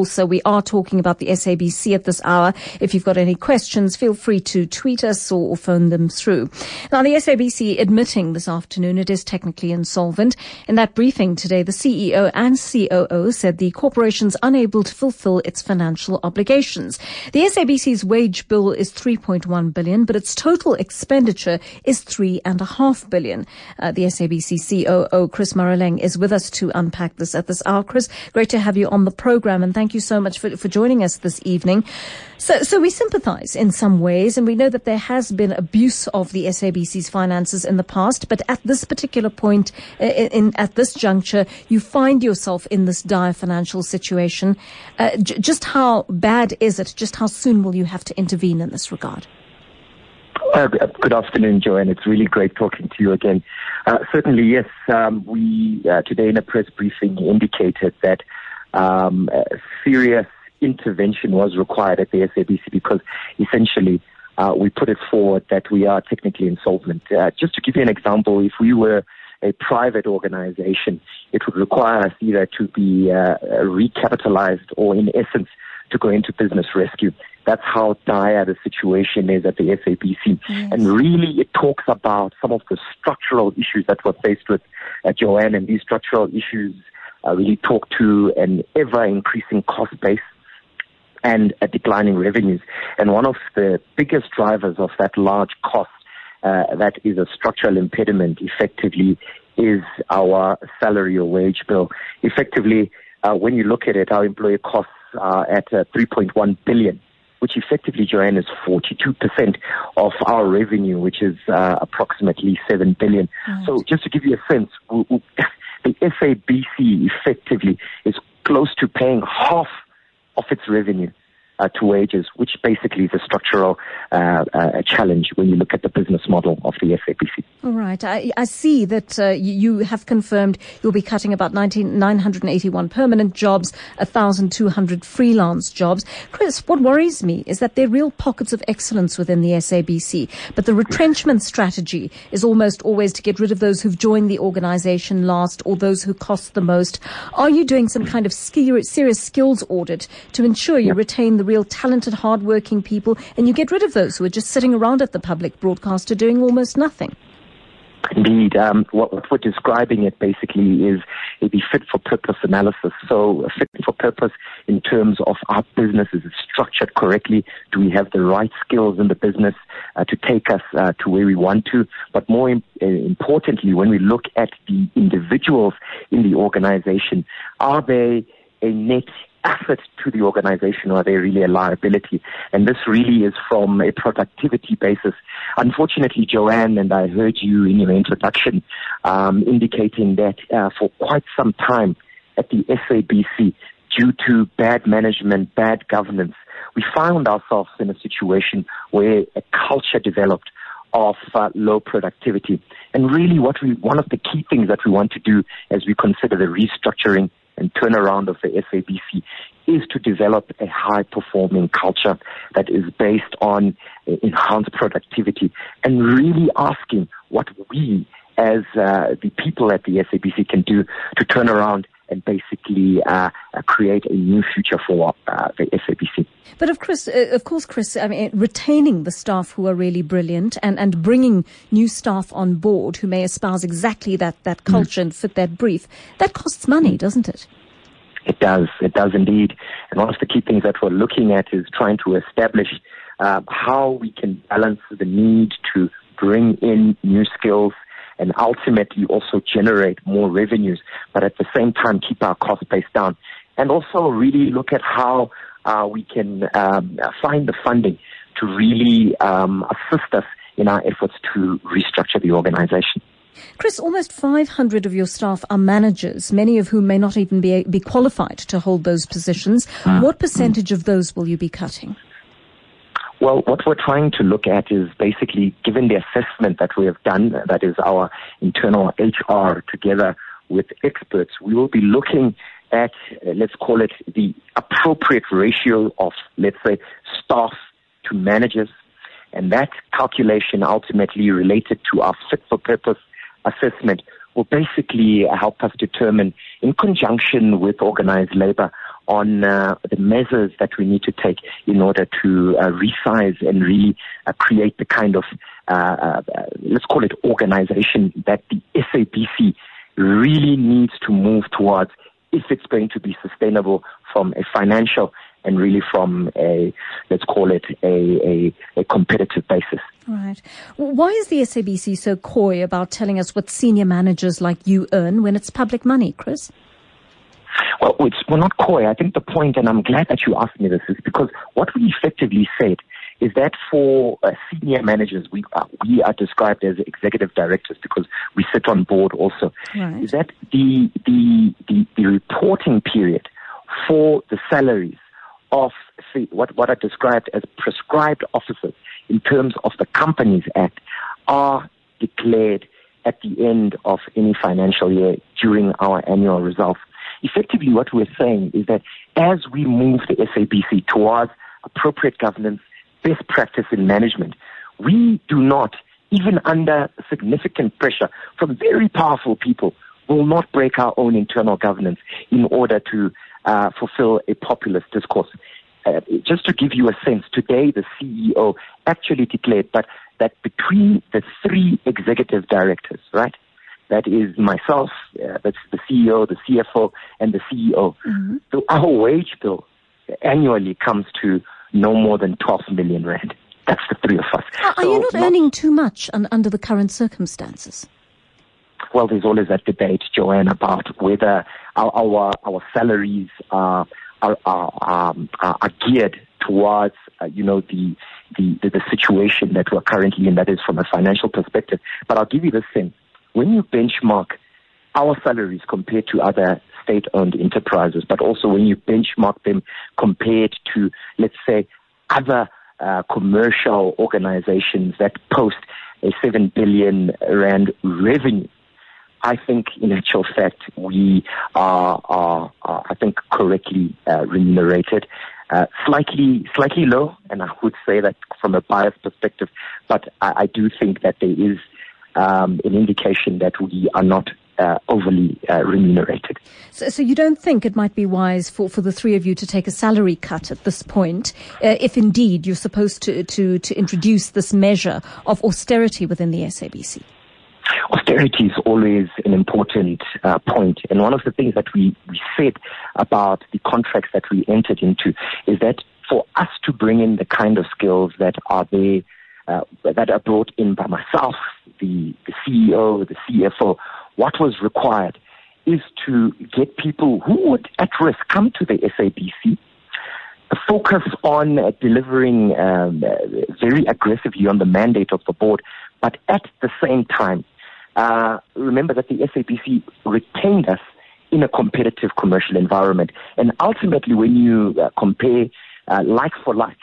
Also, we are talking about the SABC at this hour. If you've got any questions, feel free to tweet us or, or, phone them through. Now, the SABC admitting this afternoon it is technically insolvent. In that briefing today, the CEO and COO said the corporation's unable to fulfill its financial obligations. The SABC's wage bill is 3.1 billion, but its total expenditure is 3.5 billion. Uh, the SABC COO, Chris Maroleng, is with us to unpack this at this hour. Chris, great to have you on the program and thank Thank you so much for, for joining us this evening. So, so we sympathise in some ways, and we know that there has been abuse of the SABC's finances in the past. But at this particular point, uh, in, in at this juncture, you find yourself in this dire financial situation. Uh, j- just how bad is it? Just how soon will you have to intervene in this regard? Uh, good afternoon, Joanne. It's really great talking to you again. Uh, certainly, yes. Um, we uh, today in a press briefing indicated that um, serious intervention was required at the SABC because essentially uh, we put it forward that we are technically insolvent. Uh, just to give you an example, if we were a private organization, it would require us either to be uh, recapitalized or, in essence, to go into business rescue. That's how dire the situation is at the SABC. Yes. And really, it talks about some of the structural issues that we're faced with at Joanne, and these structural issues uh, really talk to an ever increasing cost base and a declining revenues. And one of the biggest drivers of that large cost uh, that is a structural impediment effectively is our salary or wage bill. Effectively, uh, when you look at it, our employee costs are at uh, 3.1 billion, which effectively, Joanne, is 42% of our revenue, which is uh, approximately 7 billion. Right. So just to give you a sense, we, we, the SABC effectively is close to paying half of its revenue uh, to wages, which basically is a structural uh, uh, challenge when you look at the business model of the SABC. All right. I, I see that uh, you have confirmed you'll be cutting about 19, 981 permanent jobs, 1,200 freelance jobs. Chris, what worries me is that there are real pockets of excellence within the SABC, but the retrenchment strategy is almost always to get rid of those who've joined the organization last or those who cost the most. Are you doing some kind of serious skills audit to ensure you retain the real talented, hardworking people, and you get rid of those who are just sitting around at the public broadcaster doing almost nothing. Indeed, um, what, we're describing it basically is a fit for purpose analysis. So, fit for purpose in terms of our business is it structured correctly? Do we have the right skills in the business uh, to take us uh, to where we want to? But more Im- uh, importantly, when we look at the individuals in the organization, are they a net asset to the organization or are they really a liability? And this really is from a productivity basis. Unfortunately, Joanne, and I heard you in your introduction um, indicating that uh, for quite some time at the SABC, due to bad management, bad governance, we found ourselves in a situation where a culture developed of uh, low productivity. And really what we, one of the key things that we want to do as we consider the restructuring and turnaround of the SABC is to develop a high performing culture that is based on enhanced productivity and really asking what we as uh, the people at the SABC can do to turn around and basically uh, uh, create a new future for uh, the SABC. But of course, uh, of course, Chris, I mean, retaining the staff who are really brilliant and, and bringing new staff on board who may espouse exactly that, that mm. culture mm. and fit that brief, that costs money, doesn't it? It does. It does indeed. And one of the key things that we're looking at is trying to establish uh, how we can balance the need to bring in new skills and ultimately also generate more revenues, but at the same time keep our cost base down. And also really look at how uh, we can um, find the funding to really um, assist us in our efforts to restructure the organization. Chris, almost 500 of your staff are managers, many of whom may not even be, be qualified to hold those positions. Mm. What percentage of those will you be cutting? Well, what we're trying to look at is basically, given the assessment that we have done, that is our internal HR together with experts, we will be looking at, uh, let's call it the appropriate ratio of, let's say, staff to managers. And that calculation ultimately related to our fit for purpose assessment will basically help us determine, in conjunction with organized labor, on uh, the measures that we need to take in order to uh, resize and really uh, create the kind of, uh, uh, let's call it organization that the SABC really needs to move towards if it's going to be sustainable from a financial and really from a, let's call it a, a, a competitive basis. Right. Why is the SABC so coy about telling us what senior managers like you earn when it's public money, Chris? Well, it's, we're not coy. I think the point, and I'm glad that you asked me this, is because what we effectively said is that for uh, senior managers, we are, we are described as executive directors because we sit on board also. Right. Is that the, the, the, the reporting period for the salaries of see, what, what are described as prescribed officers in terms of the Companies Act are declared at the end of any financial year during our annual results. Effectively, what we're saying is that as we move the SABC towards appropriate governance, best practice in management, we do not, even under significant pressure from very powerful people, will not break our own internal governance in order to uh, fulfill a populist discourse. Uh, just to give you a sense, today the CEO actually declared but that between the three executive directors, right, that is myself, uh, that's the CEO, the CFO, and the CEO. Mm-hmm. So our wage bill annually comes to no more than 12 million rand. That's the three of us. Are, so you not, not earning too much un- under the current circumstances? Well, there's always that debate, Joanne, about whether our our, our salaries are are are, um, are geared towards uh, you know the, the the situation that we're currently in. That is from a financial perspective. But I'll give you this sense: when you benchmark our salaries compared to other state-owned enterprises, but also when you benchmark them compared to, let's say, other uh, commercial organizations that post a 7 billion rand revenue I think in actual fact we are, are, are I think, correctly uh, remunerated. Uh, slightly, slightly low, and I would say that from a bias perspective, but I, I do think that there is um, an indication that we are not uh, overly uh, remunerated. So, so, you don't think it might be wise for, for the three of you to take a salary cut at this point, uh, if indeed you're supposed to, to, to introduce this measure of austerity within the SABC? austerity is always an important uh, point. And one of the things that we, we said about the contracts that we entered into is that for us to bring in the kind of skills that are there, uh, that are brought in by myself, the, the CEO, the CFO, what was required is to get people who would at risk come to the SABC, focus on uh, delivering um, very aggressively on the mandate of the board, but at the same time uh, remember that the SABC retained us in a competitive commercial environment. And ultimately, when you uh, compare uh, like for like,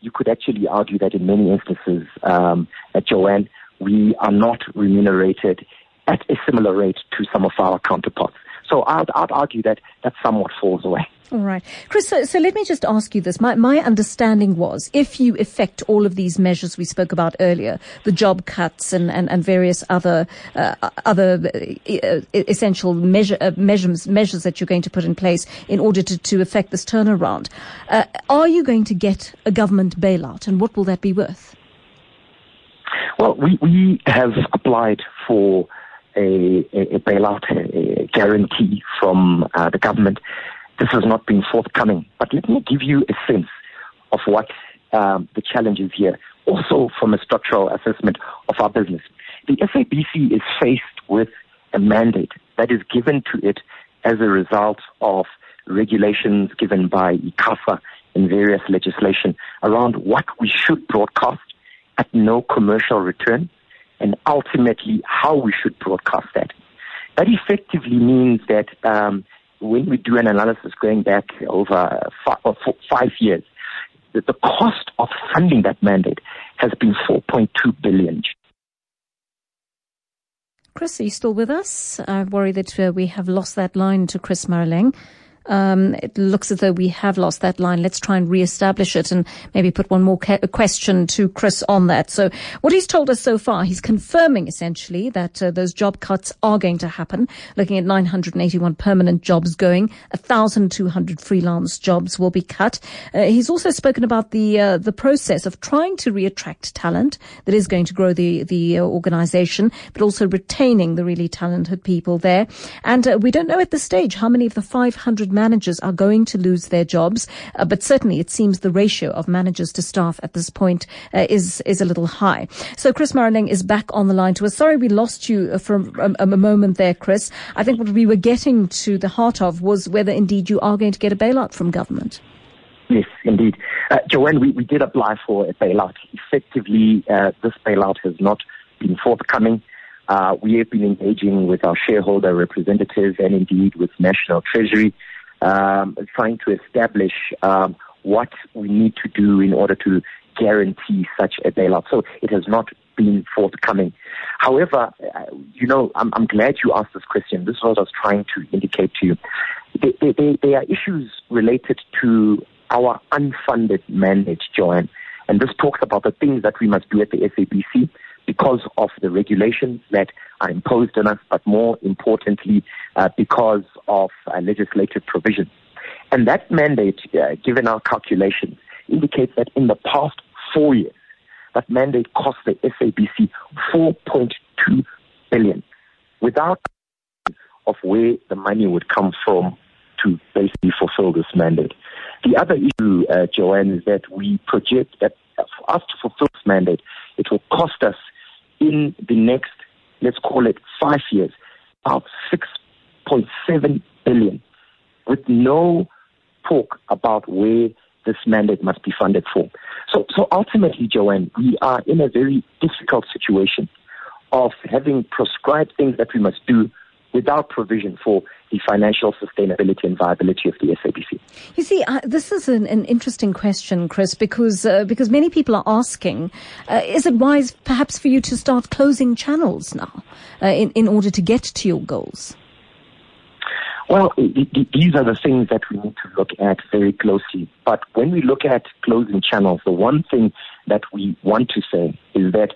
you could actually argue that in many instances, um, at Joanne, we are not remunerated at a similar rate to some of our counterparts. So I'd, I'd argue that that somewhat falls away. All right. Chris, so, so, let me just ask you this. My, my understanding was if you effect all of these measures we spoke about earlier, the job cuts and, and, and various other, uh, other uh, essential measure, uh, measures, measures that you're going to put in place in order to, to effect this turnaround, uh, are you going to get a government bailout and what will that be worth? Well, we, we have applied for a, a bailout, a guarantee from uh, the government. This has not been forthcoming. But let me give you a sense of what um, the challenge is here, also from a structural assessment of our business. The SABC is faced with a mandate that is given to it as a result of regulations given by ICASA and various legislation around what we should broadcast at no commercial return and ultimately how we should broadcast that. That effectively means that um, when we do an analysis going back over five, five years, that the cost of funding that mandate has been 4.2 billion. Chris, are you still with us? I worry that uh, we have lost that line to Chris Maroleng. Um, it looks as though we have lost that line. Let's try and re-establish it and maybe put one more ca- question to Chris on that. So what he's told us so far, he's confirming essentially that uh, those job cuts are going to happen, looking at 981 permanent jobs going, 1,200 freelance jobs will be cut. Uh, he's also spoken about the uh, the process of trying to re-attract talent that is going to grow the, the uh, organization, but also retaining the really talented people there. And uh, we don't know at this stage how many of the 500 managers are going to lose their jobs, uh, but certainly it seems the ratio of managers to staff at this point uh, is is a little high. So Chris Maroleng is back on the line to us. Sorry we lost you uh, for a, a, moment there, Chris. I think what we were getting to the heart of was whether indeed you are going to get a bailout from government. Yes, indeed. Uh, Joanne, we, we did apply for a bailout. Effectively, uh, this bailout has not been forthcoming. Uh, we have been engaging with our shareholder representatives and indeed with National Treasury um, trying to establish um, what we need to do in order to guarantee such a bailout. So it has not been forthcoming. However, uh, you know, I'm, I'm, glad you asked this question. This is what I was trying to indicate to you. There, are issues related to our unfunded mandate, Joanne. And this talks about the things that we must do at the SABC because of the regulations that are imposed on us, but more importantly, uh, because of uh, legislative provisions. And that mandate, uh, given our calculations, indicates that in the past four years, that mandate cost the SABC 4.2 billion without of where the money would come from to basically fulfill this mandate. The other issue, uh, Joanne, is that we project that for us to fulfill this mandate, it will cost us in the next, let's call it five years, about 6.7 billion, with no talk about where this mandate must be funded for. So, so ultimately, Joanne, we are in a very difficult situation of having prescribed things that we must do without provision for the financial sustainability and viability of the SABC. You see, uh, this is an, an, interesting question, Chris, because uh, because many people are asking, uh, is it wise perhaps for you to start closing channels now uh, in in order to get to your goals? Well, these are the things that we need to look at very closely. But when we look at closing channels, the one thing that we want to say is that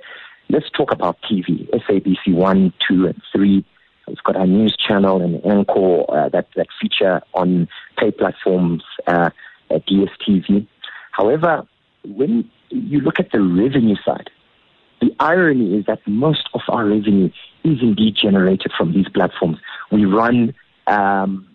let's talk about TV, SABC 1, 2, and 3. It's got our news channel and Encore uh, that, that feature on pay platforms, uh, at DSTV. However, when you look at the revenue side, the irony is that most of our revenue is indeed generated from these platforms. We run um,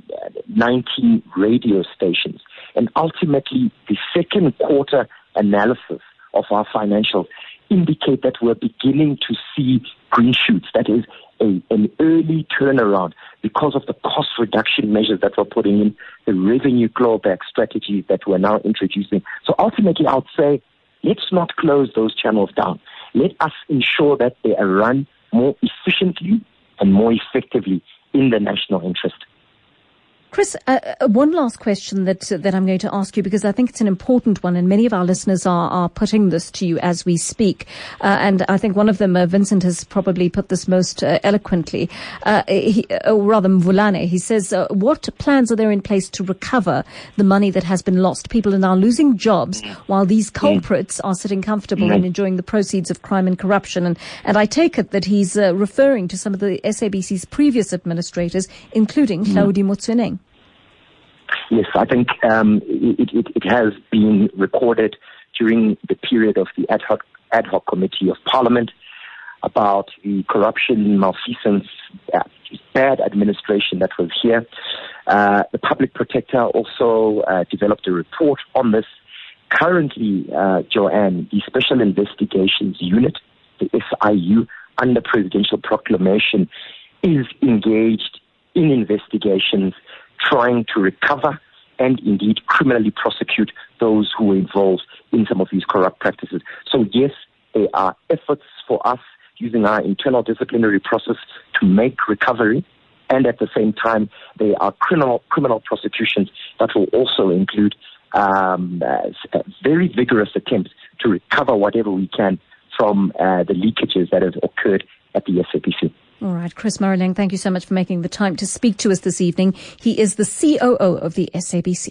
19 radio stations. And ultimately, the second quarter analysis of our financials indicate that we're beginning to see green shoots. That is a, an early turnaround because of the cost reduction measures that we're putting in, the revenue clawback strategies that we're now introducing. So ultimately, I would say, let's not close those channels down. Let us ensure that they are run more efficiently and more effectively in the national interest. Chris, uh, uh, one last question that uh, that I'm going to ask you because I think it's an important one, and many of our listeners are are putting this to you as we speak. Uh, and I think one of them, uh, Vincent, has probably put this most uh, eloquently. He, or rather, Mvulane, he says, "What plans are there in place to recover the money that has been lost? People are now losing jobs mm. while these mm. culprits are sitting comfortable mm. and enjoying the proceeds of crime and corruption." And and I take it that he's referring to some of the SABC's previous administrators, including mm. Hlaudi Motsoeneng. Yes, I think um, it, it, it, has been recorded during the period of the ad hoc, ad hoc committee of parliament about the corruption, malfeasance, bad administration that was here. Uh, the public protector also uh, developed a report on this. Currently, uh, Joanne, the Special Investigations Unit, the SIU, under presidential proclamation, is engaged in investigations trying to recover and indeed criminally prosecute those who were involved in some of these corrupt practices. So yes, there are efforts for us using our internal disciplinary process to make recovery. And at the same time, there are criminal criminal prosecutions that will also include um, uh, very vigorous attempts to recover whatever we can from uh, the leakages that have occurred at the SABC. All right, Chris Maroleng, thank you so much for making the time to speak to us this evening. He is the COO of the SABC.